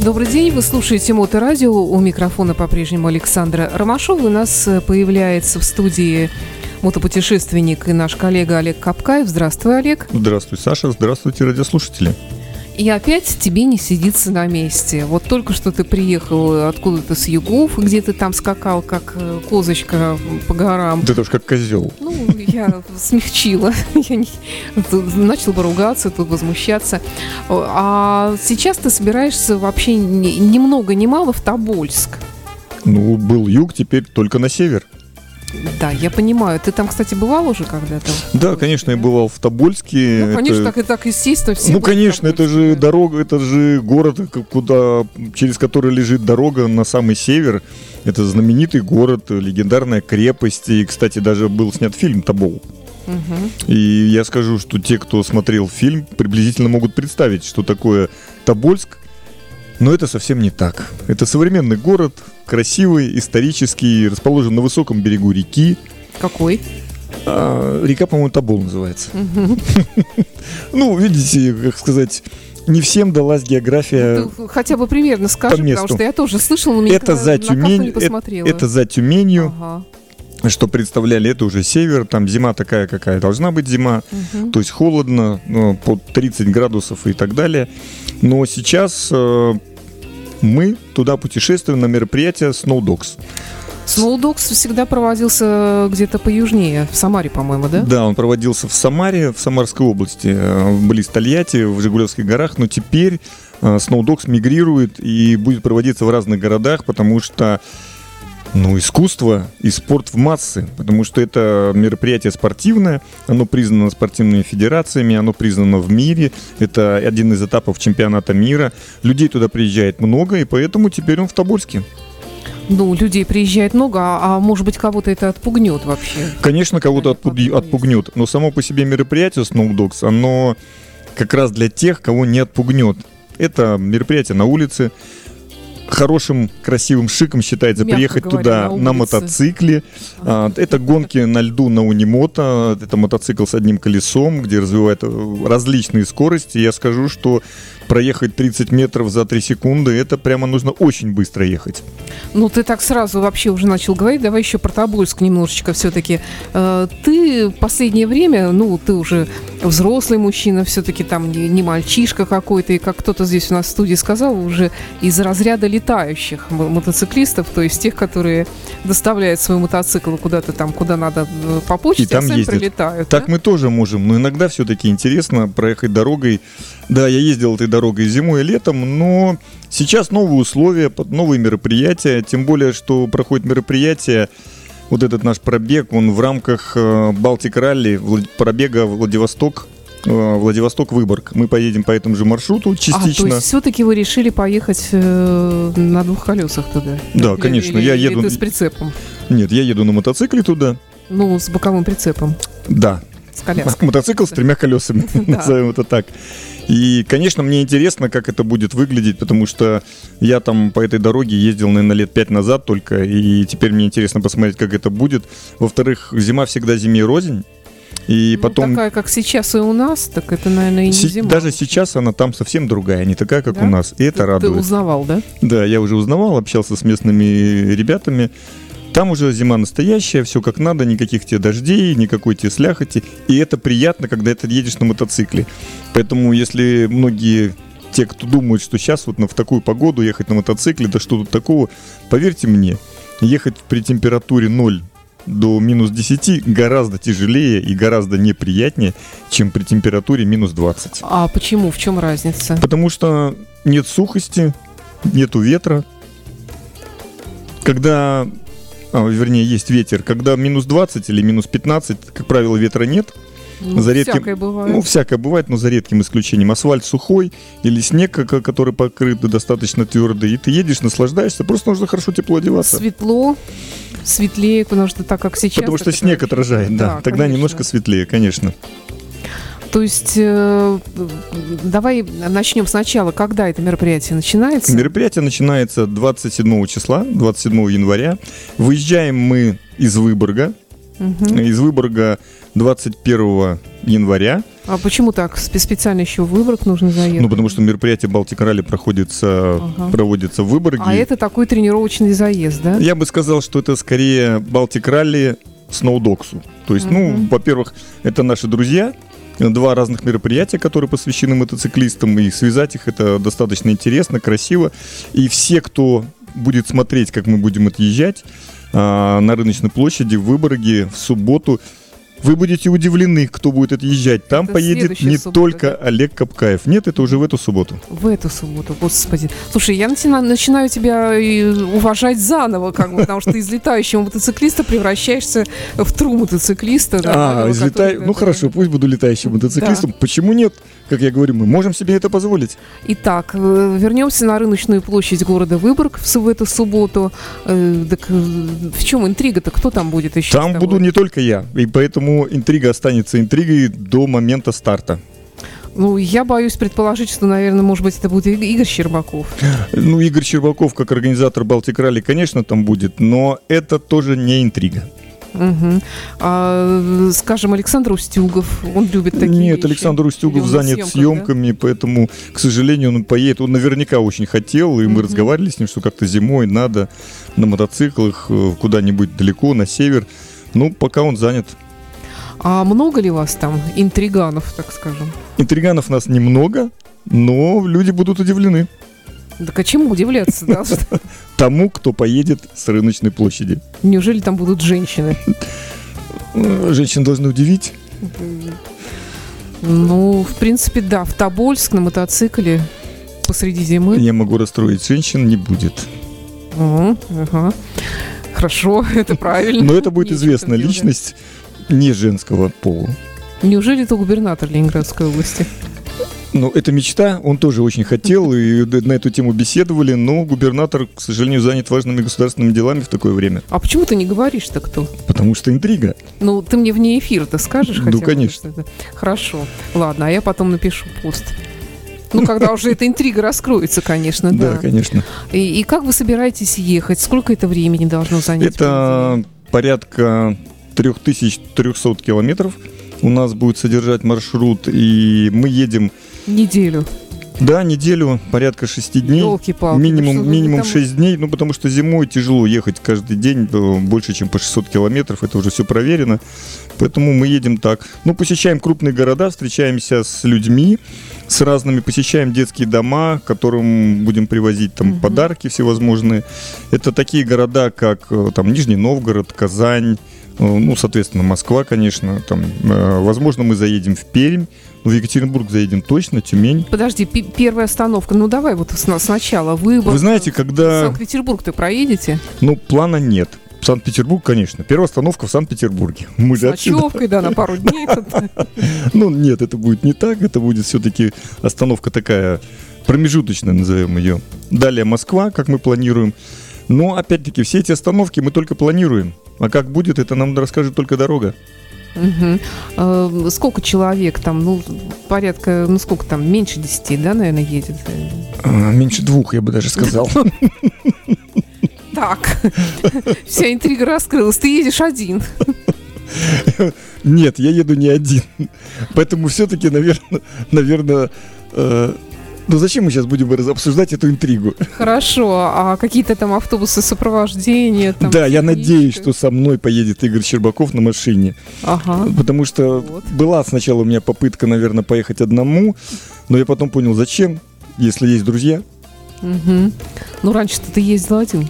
Добрый день, вы слушаете Моторадио. У микрофона по-прежнему Александра Ромашова. У нас э, появляется в студии мотопутешественник и наш коллега Олег Капкаев. Здравствуй, Олег. Здравствуй, Саша. Здравствуйте, радиослушатели. И опять тебе не сидится на месте. Вот только что ты приехал откуда-то с югов, где ты там скакал, как э, козочка по горам. Ты тоже как козел. Ну, я смягчила. Я не... начал бы ругаться, тут возмущаться. А сейчас ты собираешься вообще ни много ни мало в Тобольск. Ну, был юг, теперь только на север. Да, я понимаю. Ты там, кстати, бывал уже когда-то? Да, конечно, я бывал в Тобольске. Ну, конечно, это... так и так, естественно. Все ну, конечно, это же дорога, это же город, куда, через который лежит дорога на самый север. Это знаменитый город, легендарная крепость. И, кстати, даже был снят фильм «Тобол». Угу. И я скажу, что те, кто смотрел фильм, приблизительно могут представить, что такое Тобольск. Но это совсем не так. Это современный город, красивый, исторический, расположен на высоком берегу реки. Какой? А, река, по-моему, Тобол называется. Ну, видите, как сказать, не всем далась география. Ну, хотя бы примерно скажи, потому что я тоже слышал, но это за Тюмень, это, за Тюменью. Что представляли, это уже север, там зима такая, какая должна быть зима, то есть холодно, ну, под 30 градусов и так далее. Но сейчас э, мы туда путешествуем на мероприятие Snow Dogs. Сноудокс всегда проводился где-то по южнее, в Самаре, по-моему, да? Да, он проводился в Самаре, в Самарской области, э, близ Тольятти, в Жигулевских горах, но теперь Сноудокс э, мигрирует и будет проводиться в разных городах, потому что ну, искусство и спорт в массы, потому что это мероприятие спортивное, оно признано спортивными федерациями, оно признано в мире, это один из этапов чемпионата мира. Людей туда приезжает много, и поэтому теперь он в Тобольске. Ну, людей приезжает много, а, а может быть кого-то это отпугнет вообще? Конечно, кого-то отпуг... отпугнет, но само по себе мероприятие Snow Dogs, оно как раз для тех, кого не отпугнет. Это мероприятие на улице, хорошим, красивым шиком считается Мягко приехать говоря, туда на, на мотоцикле. А, это гонки на льду на Унимота. Это мотоцикл с одним колесом, где развивают э, различные скорости. Я скажу, что проехать 30 метров за 3 секунды, это прямо нужно очень быстро ехать. Ну, ты так сразу вообще уже начал говорить. Давай еще про Тобольск немножечко все-таки. Э, ты в последнее время, ну, ты уже взрослый мужчина, все-таки там не, не мальчишка какой-то, и как кто-то здесь у нас в студии сказал, уже из разряда летающих мотоциклистов, то есть тех, которые доставляют свой мотоцикл куда-то там, куда надо э, по почте, и там а сами ездят. прилетают. Так да? мы тоже можем, но иногда все-таки интересно проехать дорогой. Да, я ездил этой дорогой зимой и летом, но сейчас новые условия, новые мероприятия, тем более, что проходит мероприятие вот этот наш пробег, он в рамках э, Балтик Ралли, пробега Владивосток, Владивосток-Выборг. Мы поедем по этому же маршруту частично. А, то есть все-таки вы решили поехать э, на двух колесах туда? Да, или, конечно. Или, я еду... Это с прицепом? Нет, я еду на мотоцикле туда. Ну, с боковым прицепом? Да. С коляской. Мотоцикл с тремя колесами, назовем это так. И, конечно, мне интересно, как это будет выглядеть, потому что я там по этой дороге ездил, наверное, лет пять назад только, и теперь мне интересно посмотреть, как это будет. Во-вторых, зима всегда зиме рознь. И ну, потом... Такая, как сейчас и у нас, так это, наверное, и не Си- зима. Даже сейчас она там совсем другая, не такая, как да? у нас. И это ты, радует. Ты узнавал, да? Да, я уже узнавал, общался с местными ребятами. Там уже зима настоящая, все как надо, никаких тебе дождей, никакой тебе сляхоти. И это приятно, когда ты едешь на мотоцикле. Поэтому если многие те, кто думают, что сейчас вот в такую погоду ехать на мотоцикле, да что тут такого, поверьте мне, ехать при температуре 0 до минус 10 гораздо тяжелее и гораздо неприятнее, чем при температуре минус 20. А почему? В чем разница? Потому что нет сухости, нету ветра. Когда а, вернее, есть ветер. Когда минус 20 или минус 15, как правило, ветра нет. Ну, за редким, всякое бывает. Ну, всякое бывает, но за редким исключением. Асфальт сухой или снег, который покрыт достаточно твердый, и ты едешь, наслаждаешься, просто нужно хорошо тепло одеваться. Светло, светлее, потому что так как сейчас... Потому что снег отражает, да. да Тогда конечно. немножко светлее, конечно. То есть э, давай начнем сначала. Когда это мероприятие начинается? Мероприятие начинается 27 числа, 27 января. Выезжаем мы из Выборга. Мгм. из Выборга 21 января. А почему так? Спе- Специально еще в Выборг нужно заехать? Ну, потому что мероприятие Балтик Ралли проходится, Ага. проводится в Выборге. А это такой тренировочный заезд, да? Я бы сказал, что это скорее Балтик Ралли Сноудоксу. То есть, ну, Мгм. во-первых, это наши друзья, два разных мероприятия, которые посвящены мотоциклистам, и связать их это достаточно интересно, красиво. И все, кто будет смотреть, как мы будем отъезжать на рыночной площади в Выборге в субботу, вы будете удивлены, кто будет отъезжать. Там Это поедет не суббота, только да? Олег Капкаев. Нет, это уже в эту субботу. В эту субботу, господи. Слушай, я начина- начинаю тебя и уважать заново, как бы, потому что ты из летающего мотоциклиста превращаешься в тру мотоциклиста. да, А, который- излетай- ну хорошо, пусть буду летающим мотоциклистом. Почему нет? Как я говорю, мы можем себе это позволить. Итак, э, вернемся на рыночную площадь города Выборг в, эту субботу. Э, так, э, в чем интрига-то? Кто там будет еще? Там буду не только я, и поэтому интрига останется интригой до момента старта. Ну, я боюсь предположить, что, наверное, может быть, это будет Игорь Щербаков. Ну, Игорь Щербаков, как организатор Балтик Ралли, конечно, там будет, но это тоже не интрига. Мгм. А, скажем, Александр Устюгов, он любит такие Нет, вещи. Александр Устюгов занят съемках, съемками, поэтому, к сожалению, он поедет. Он наверняка очень хотел, и мы Мгм. разговаривали с ним, что как-то зимой надо на мотоциклах э, куда-нибудь далеко, на север. Ну, пока он занят. А много ли вас там интриганов, так скажем? Интриганов нас немного, но люди будут удивлены Так а чему удивляться? да? тому, кто поедет с рыночной площади. Неужели там будут женщины? Э, Женщин должны удивить. Ну, в принципе, да, в Тобольск на мотоцикле посреди зимы. Я могу расстроить женщин, не будет. Мгм, ага. Хорошо, это правильно. Но это будет делать. личность не женского пола. Неужели это губернатор Ленинградской области? Ну, это мечта, он тоже очень хотел, и на эту тему беседовали, но губернатор, к сожалению, занят важными государственными делами в такое время, А почему ты не говоришь-то кто? потому что интрига. Ну, ты мне вне эфира-то скажешь Ну, хотя бы, конечно. это? Хорошо. Ладно, а я потом напишу пост. Ну, когда уже эта интрига раскроется, конечно, Да, да. конечно. И, и как вы собираетесь ехать? Сколько это времени должно занять? Это порядка 3300 километров. У нас будет содержать маршрут, и мы едем, Неделю. да, неделю, порядка 6 дней. Ёлки-палки. Минимум, ну минимум там- 6 дней, ну потому что зимой тяжело ехать каждый день э, больше, чем по 600 километров, это уже все проверено. Поэтому мы едем так. Ну, посещаем крупные города, встречаемся с людьми, с разными, посещаем детские дома, которым будем привозить там Мгм. подарки всевозможные. Это такие города, как э, там Нижний Новгород, Казань, ну, соответственно, Москва, конечно. Там, э, возможно, мы заедем в Пермь, в Екатеринбург заедем точно, Тюмень. Подожди, первая остановка. Ну, давай вот сна- сначала выбор. Вы знаете, когда... Санкт-Петербург-то проедете? Ну, плана нет. Санкт-Петербург, конечно. Первая остановка в Санкт-Петербурге. Мы С же отсюда. ночевкой, да, на пару дней. Ну, нет, это будет не так. Это будет все-таки остановка такая промежуточная, назовем ее. Далее Москва, как мы планируем. Но, опять-таки, все эти остановки мы только планируем. А как будет, это нам расскажет только дорога. Э, Сколько человек там? Ну, порядка, ну сколько там, меньше десяти, да, наверное, едет? А, меньше двух, я бы даже сказал. Так, вся интрига раскрылась. Ты едешь один. Нет, я еду не один. Поэтому все-таки, наверное, наверное, э, ну зачем мы сейчас будем обсуждать эту интригу? Хорошо, а какие-то там автобусы сопровождения? Там, да, я надеюсь, что со мной поедет Игорь Щербаков на машине. Ага. Потому что Вот. была сначала у меня попытка, наверное, поехать одному, но я потом понял, зачем, если есть друзья. Мгм. Ну, раньше-то ты ездил один.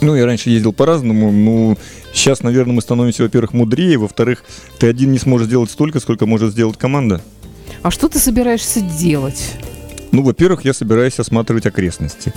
Ну, я раньше ездил по-разному, ну, сейчас, наверное, мы становимся, во-первых, мудрее, во-вторых, ты один не сможешь сделать столько, сколько может сделать команда. А что ты собираешься делать? Ну, во-первых, я собираюсь осматривать окрестности.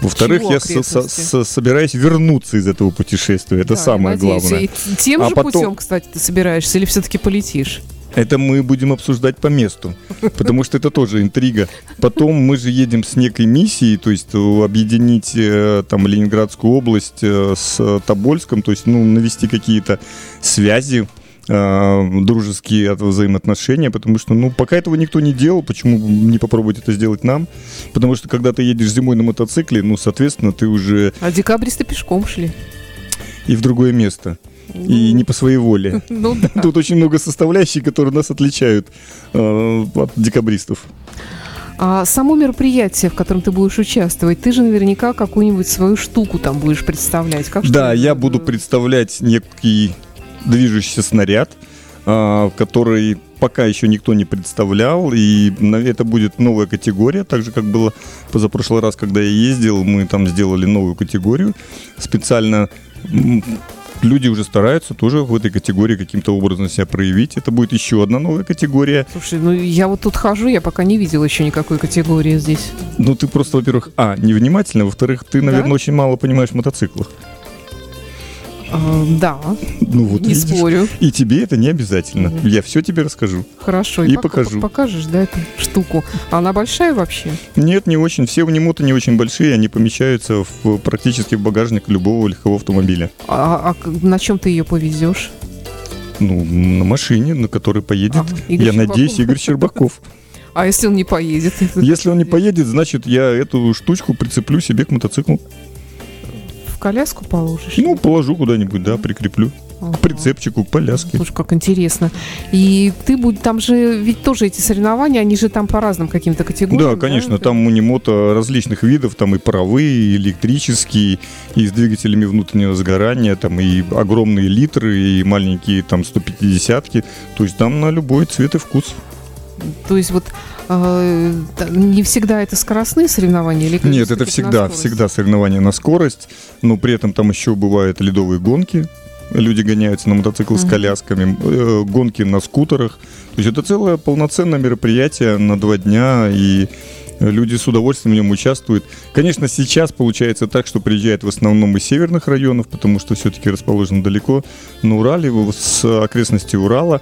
Во-вторых, я со- со- собираюсь вернуться из этого путешествия. Это Да, самое надеюсь. главное. И тем А же потом- путем, кстати, ты собираешься или все-таки полетишь? Это мы будем обсуждать по месту, потому что это тоже интрига. Потом мы же едем с некой миссией, то есть э, объединить э, там Ленинградскую область э, с Тобольском, то есть ну навести какие-то связи э, дружеские от- взаимоотношения, потому что, ну, пока этого никто не делал, почему не попробовать это сделать нам? Потому что, когда ты едешь зимой на мотоцикле, ну, соответственно, ты уже А декабристы пешком шли. и в другое место. и не по своей воле. Ну да. Тут очень много составляющих, которые нас отличают э, от декабристов. А само мероприятие, в котором ты будешь участвовать, ты же наверняка какую-нибудь свою штуку там будешь представлять. Как Да, я буду представлять некий движущийся снаряд, а, который пока еще никто не представлял, и это будет новая категория, так же, как было позапрошлый раз, когда я ездил, мы там сделали новую категорию специально. Люди уже стараются тоже в этой категории каким-то образом себя проявить. Это будет еще одна новая категория. Слушай, ну я вот тут хожу, я пока не видела еще никакой категории здесь. Ну, ты просто, во-первых, а, невнимательно, во-вторых, ты, Да? наверное, очень мало понимаешь в мотоциклах. А, да, Ну, вот не видишь. спорю. И тебе это не обязательно. Мгм. Я все тебе расскажу. Хорошо. И пок- покажу. Покажешь, да, эту штуку. А она большая вообще? Нет, не очень. Все унимоты не очень большие, они помещаются в, практически в багажник любого легкового автомобиля. А, а на чем ты ее повезешь? Ну, на машине, на которой поедет, Ага, Игорь я Щербаков. надеюсь, Игорь Щербаков. А если он не поедет? Если он не поедет, значит, я эту штучку прицеплю себе к мотоциклу. В коляску положишь? Ну, положу куда-нибудь, да, прикреплю. Ага. К прицепчику, к поляске. Слушай, как интересно. И ты будь там же, ведь тоже эти соревнования, они же там по разным каким-то категориям. Да, конечно, Ты- там унимото различных видов, там и паровые, и электрические, и с двигателями внутреннего сгорания, там и огромные литры, и маленькие там 150-ки, то есть там на любой цвет и вкус. То есть вот э, не всегда это скоростные соревнования? Или Нет, это всегда, всегда соревнования на скорость, но при этом там еще бывают ледовые гонки, люди гоняются на мотоциклах с Мгм. колясками, э, гонки на скутерах, то есть это целое полноценное мероприятие на два дня, и люди с удовольствием в нем участвуют. Конечно, сейчас получается так, что приезжают в основном из северных районов, потому что все-таки расположен далеко на Урале, с окрестности Урала.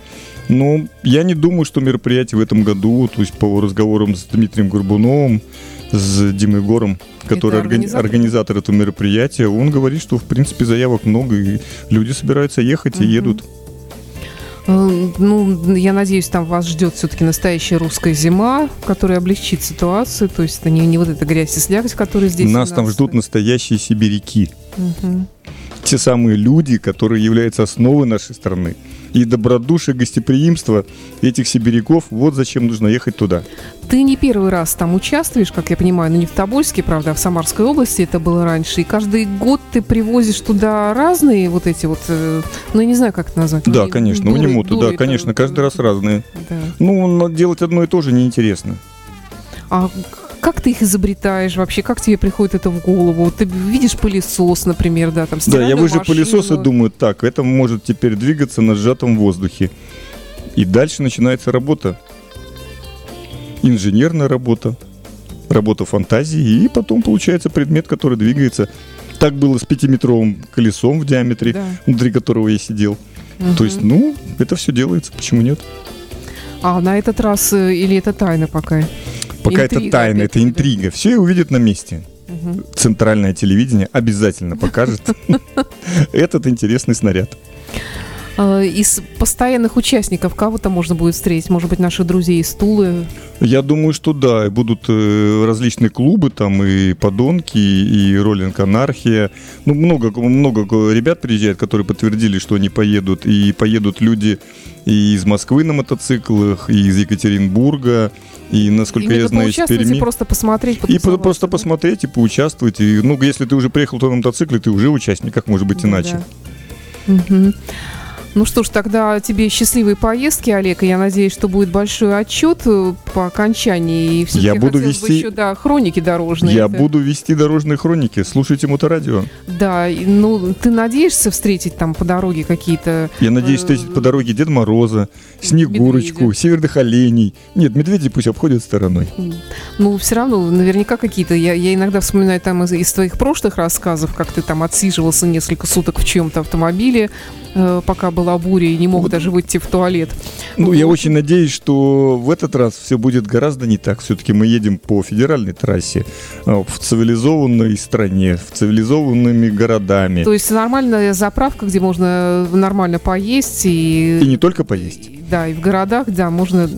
Но я не думаю, что мероприятие в этом году, то есть по разговорам с Дмитрием Горбуновым, с Димой Гором, который органи- организатор? организатор этого мероприятия, он говорит, что в принципе заявок много, и люди собираются ехать и Мгм. едут. Э, Ну, я надеюсь, там вас ждет все-таки настоящая русская зима, которая облегчит ситуацию. То есть это не, не вот эта грязь и слякоть, которая здесь. у Нас там ждут настоящие сибиряки. Мгм. те самые люди, которые являются основой нашей страны. И добродушие, гостеприимство этих сибиряков, вот зачем нужно ехать туда. Ты не первый раз там участвуешь, как я понимаю, ну не в Тобольске, правда, а в Самарской области это было раньше. И каждый год ты привозишь туда разные вот эти вот, э, ну я не знаю, как это назвать. ну, да, не- конечно, дуры- унимоты, да, дуры конечно, каждый раз разные. Да. Ну, но делать одно и то же неинтересно. А как ты их изобретаешь вообще? Как тебе приходит это в голову? Ты видишь пылесос, например, да, там Да, я машину. пылесос и думаю, так, это может теперь двигаться на сжатом воздухе. И дальше начинается работа. Инженерная работа, работа фантазии, и потом получается предмет, который двигается. Так было с пятиметровым колесом в диаметре, Да. внутри которого я сидел. То есть, ну, это все делается, почему нет? А на этот раз э, или это тайна пока? Пока это Интрига тайна, это опять-таки, да. интрига. Все увидят на месте. Мгм. Центральное телевидение обязательно покажет этот интересный снаряд. А, Из постоянных участников кого-то можно будет встретить? Может быть, наших друзей из Тулы? Я думаю, что да, будут э, различные клубы, там и подонки, и роллинг анархия. Ну, много, много ребят приезжает, которые подтвердили, что они поедут. И поедут люди и из Москвы на мотоциклах, и из Екатеринбурга, и, насколько Именно я знаю, из и Перми. просто посмотреть, И по- просто да? посмотреть и поучаствовать. И, ну, если ты уже приехал на мотоцикле, ты уже участник, как может быть Ну иначе. да. Мгм. Ну что ж, тогда тебе счастливой поездки, Олег, и я надеюсь, что будет большой отчет э, по окончании. И Я буду хотелось бы вести- еще, да, хроники дорожные. Я да. буду вести дорожные хроники. Слушайте моторадио. Да, ну, ты надеешься встретить там по дороге какие-то... Я надеюсь, Э, встретить по дороге Деда Мороза, Снегурочку, Медведя. северных оленей. Нет, медведи пусть обходят стороной. Ну, все равно, наверняка какие-то... Я, я иногда вспоминаю там из, из твоих прошлых рассказов, как ты там отсиживался несколько суток в чьем-то автомобиле, пока была буря, и не мог Вот. даже выйти в туалет. Ну, я очень надеюсь, что в этот раз все будет гораздо не так. Все-таки мы едем по федеральной трассе, а, в цивилизованной стране, в цивилизованными городами. То есть нормальная заправка, где можно нормально поесть и... И не только поесть. Да, и в городах, да, можно...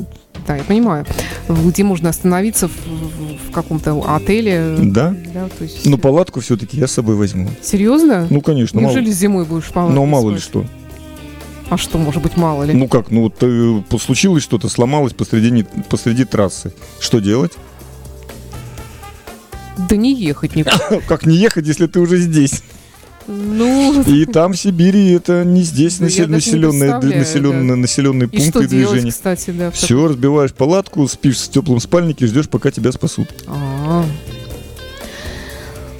Да, я понимаю. Где можно остановиться в, в- каком-то отеле. Да? Да, то есть... Но палатку все-таки я с собой возьму. Серьезно? Ну, конечно, мало, Неужели зимой будешь в палатке но мало ли что. А что, может быть, мало ли? Ну как, ну вот э, случилось что-то, сломалось посреди, посреди трассы. Что делать? Да не ехать никуда. Как не ехать, если ты уже здесь? Ну, И там, в Сибири, это не здесь Да я насел- даже не населенные, представляю, населенные, населенные и что пункты делать, движения. кстати, да. Все, разбиваешь палатку, спишь в теплом спальнике, ждешь, пока тебя спасут. А.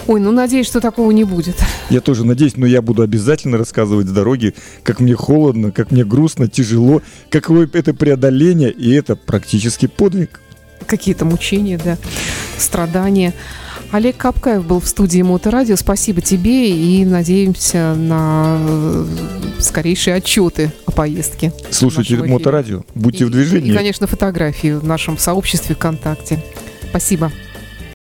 Ой, ну надеюсь, что такого не будет. Я тоже надеюсь, но я буду обязательно рассказывать с дороги, как мне холодно, как мне грустно, тяжело, какое это преодоление, и это практически подвиг. Какие-то мучения, да, страдания. Олег Капкаев был в студии Моторадио. Спасибо тебе и надеемся на э, скорейшие отчеты о поездке. Слушайте моторадио, будьте И- в движении. И, конечно, фотографии в нашем сообществе ВКонтакте. Спасибо.